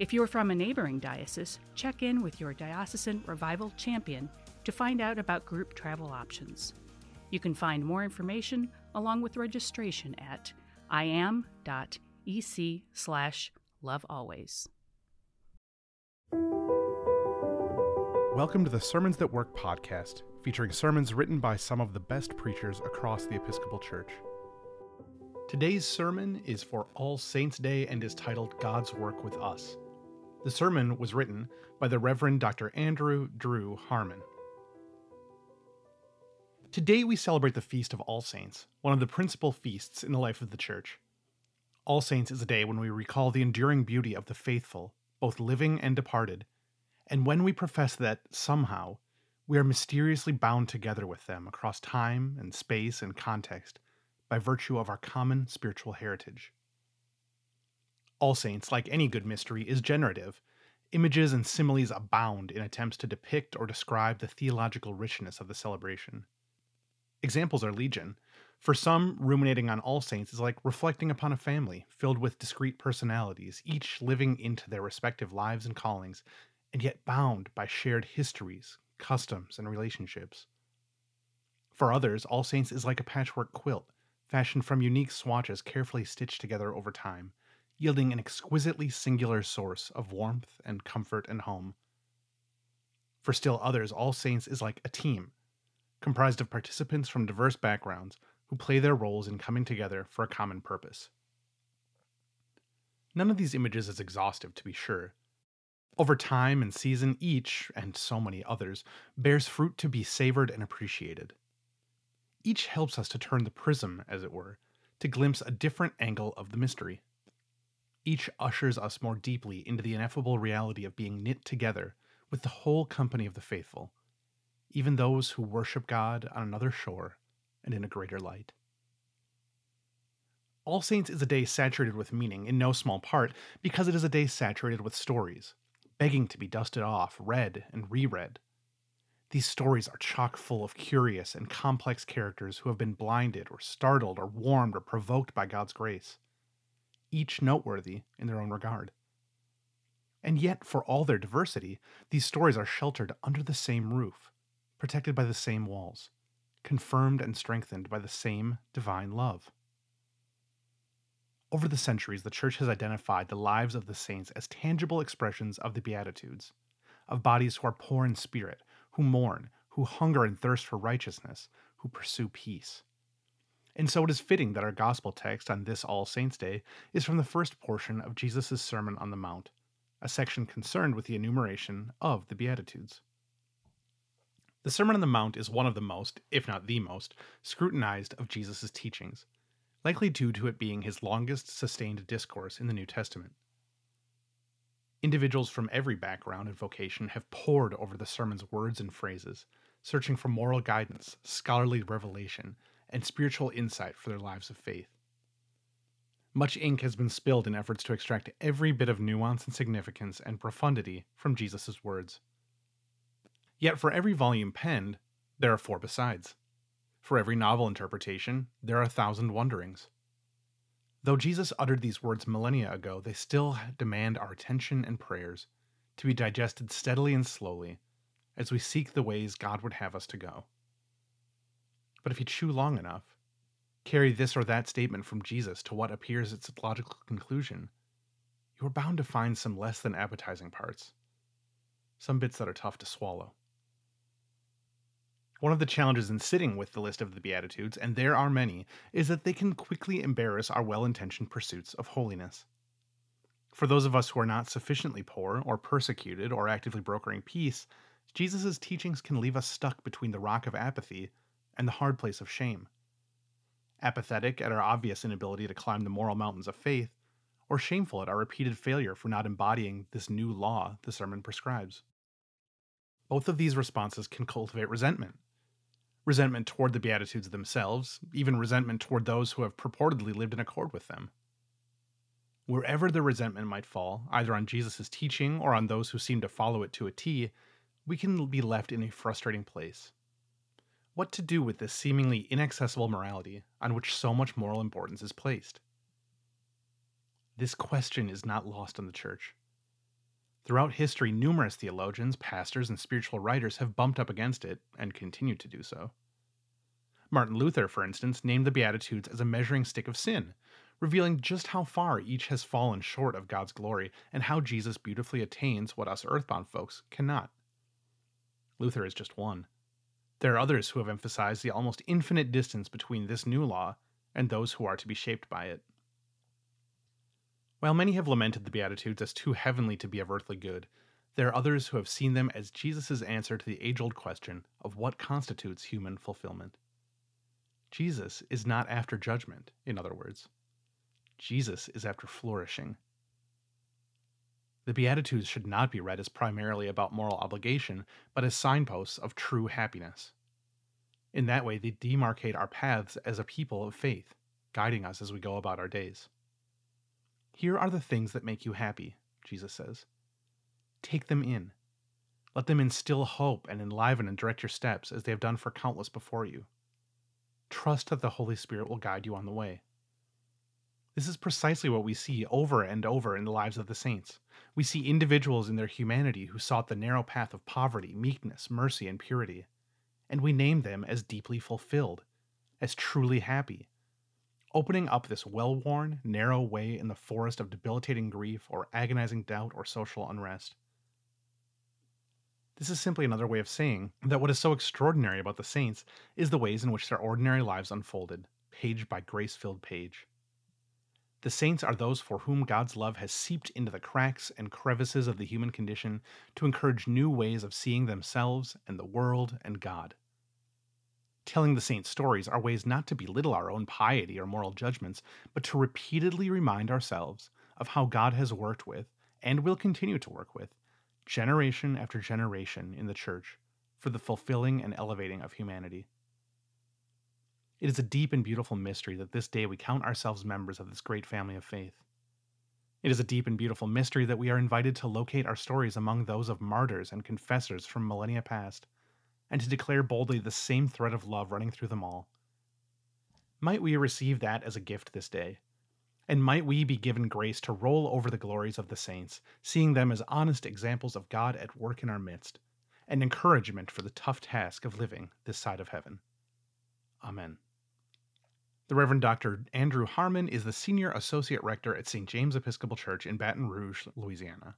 If you're from a neighboring diocese, check in with your diocesan revival champion to find out about group travel options. You can find more information along with registration at iam.ec slash lovealways. Welcome to the Sermons That Work podcast, featuring sermons written by some of the best preachers across the Episcopal Church. Today's sermon is for All Saints' Day and is titled God's Work with Us. The sermon was written by the Reverend Dr. Andrew Drew Harmon. Today we celebrate the Feast of All Saints, one of the principal feasts in the life of the Church. All Saints is a day when we recall the enduring beauty of the faithful, both living and departed, and when we profess that, somehow, we are mysteriously bound together with them across time and space and context by virtue of our common spiritual heritage. All Saints, like any good mystery, is generative. Images and similes abound in attempts to depict or describe the theological richness of the celebration. Examples are legion. For some, ruminating on All Saints is like reflecting upon a family filled with discrete personalities, each living into their respective lives and callings, and yet bound by shared histories, customs, and relationships. For others, All Saints is like a patchwork quilt, fashioned from unique swatches carefully stitched together over time, yielding an exquisitely singular source of warmth and comfort and home. For still others, All Saints is like a team, comprised of participants from diverse backgrounds who play their roles in coming together for a common purpose. None of these images is exhaustive, to be sure. Over time and season, each, and so many others, bears fruit to be savored and appreciated. Each helps us to turn the prism, as it were, to glimpse a different angle of the mystery. Each ushers us more deeply into the ineffable reality of being knit together with the whole company of the faithful, even those who worship God on another shore and in a greater light. All Saints is a day saturated with meaning, in no small part because it is a day saturated with stories, begging to be dusted off, read, and reread. These stories are chock full of curious and complex characters who have been blinded or startled or warmed or provoked by God's grace, each noteworthy in their own regard. And yet, for all their diversity, these stories are sheltered under the same roof, protected by the same walls, confirmed and strengthened by the same divine love. Over the centuries, the Church has identified the lives of the saints as tangible expressions of the Beatitudes, of bodies who are poor in spirit, who mourn, who hunger and thirst for righteousness, who pursue peace. And so it is fitting that our gospel text on this All Saints' Day is from the first portion of Jesus' Sermon on the Mount, a section concerned with the enumeration of the Beatitudes. The Sermon on the Mount is one of the most, if not the most, scrutinized of Jesus' teachings, likely due to it being his longest sustained discourse in the New Testament. Individuals from every background and vocation have pored over the sermon's words and phrases, searching for moral guidance, scholarly revelation, and spiritual insight for their lives of faith. Much ink has been spilled in efforts to extract every bit of nuance and significance and profundity from Jesus' words. Yet for every volume penned, there are four besides. For every novel interpretation, there are a thousand wonderings. Though Jesus uttered these words millennia ago, they still demand our attention and prayers to be digested steadily and slowly as we seek the ways God would have us to go. But if you chew long enough, carry this or that statement from Jesus to what appears its logical conclusion, you are bound to find some less than appetizing parts, some bits that are tough to swallow. One of the challenges in sitting with the list of the Beatitudes, and there are many, is that they can quickly embarrass our well intentioned pursuits of holiness. For those of us who are not sufficiently poor, or persecuted, or actively brokering peace, Jesus' teachings can leave us stuck between the rock of apathy and the hard place of shame. Apathetic at our obvious inability to climb the moral mountains of faith, or shameful at our repeated failure for not embodying this new law the sermon prescribes. Both of these responses can cultivate resentment. Resentment toward the Beatitudes themselves, even resentment toward those who have purportedly lived in accord with them. Wherever the resentment might fall, either on Jesus' teaching or on those who seem to follow it to a T, we can be left in a frustrating place. What to do with this seemingly inaccessible morality on which so much moral importance is placed? This question is not lost on the church. Throughout history, numerous theologians, pastors, and spiritual writers have bumped up against it and continue to do so. Martin Luther, for instance, named the Beatitudes as a measuring stick of sin, revealing just how far each has fallen short of God's glory and how Jesus beautifully attains what us earthbound folks cannot. Luther is just one. There are others who have emphasized the almost infinite distance between this new law and those who are to be shaped by it. While many have lamented the Beatitudes as too heavenly to be of earthly good, there are others who have seen them as Jesus' answer to the age old question of what constitutes human fulfillment. Jesus is not after judgment, in other words. Jesus is after flourishing. The Beatitudes should not be read as primarily about moral obligation, but as signposts of true happiness. In that way, they demarcate our paths as a people of faith, guiding us as we go about our days. Here are the things that make you happy, Jesus says. Take them in. Let them instill hope and enliven and direct your steps as they have done for countless before you. Trust that the Holy Spirit will guide you on the way. This is precisely what we see over and over in the lives of the saints. We see individuals in their humanity who sought the narrow path of poverty, meekness, mercy, and purity, and we name them as deeply fulfilled, as truly happy, opening up this well worn, narrow way in the forest of debilitating grief or agonizing doubt or social unrest. This is simply another way of saying that what is so extraordinary about the saints is the ways in which their ordinary lives unfolded, page by grace filled page. The saints are those for whom God's love has seeped into the cracks and crevices of the human condition to encourage new ways of seeing themselves and the world and God. Telling the saints' stories are ways not to belittle our own piety or moral judgments, but to repeatedly remind ourselves of how God has worked with, and will continue to work with, generation after generation in the Church for the fulfilling and elevating of humanity. It is a deep and beautiful mystery that this day we count ourselves members of this great family of faith. It is a deep and beautiful mystery that we are invited to locate our stories among those of martyrs and confessors from millennia past, and to declare boldly the same thread of love running through them all. Might we receive that as a gift this day? And might we be given grace to roll over the glories of the saints, seeing them as honest examples of God at work in our midst, and encouragement for the tough task of living this side of heaven. Amen. The Reverend Dr. Andrew Harmon is the Senior Associate Rector at St. James Episcopal Church in Baton Rouge, Louisiana.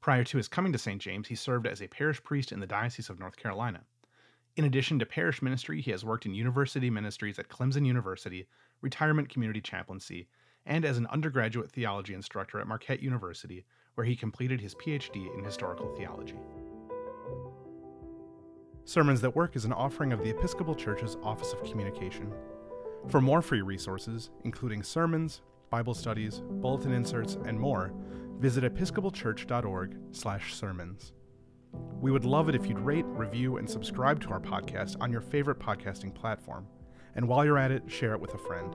Prior to his coming to St. James, he served as a parish priest in the Diocese of North Carolina. In addition to parish ministry, he has worked in university ministries at Clemson University, retirement community chaplaincy, and as an undergraduate theology instructor at Marquette University, where he completed his PhD in historical theology. Sermons That Work is an offering of the Episcopal Church's Office of Communication. For more free resources, including sermons, Bible studies, bulletin inserts, and more, visit episcopalchurch.org/sermons. We would love it if you'd rate, review, and subscribe to our podcast on your favorite podcasting platform. And while you're at it, share it with a friend.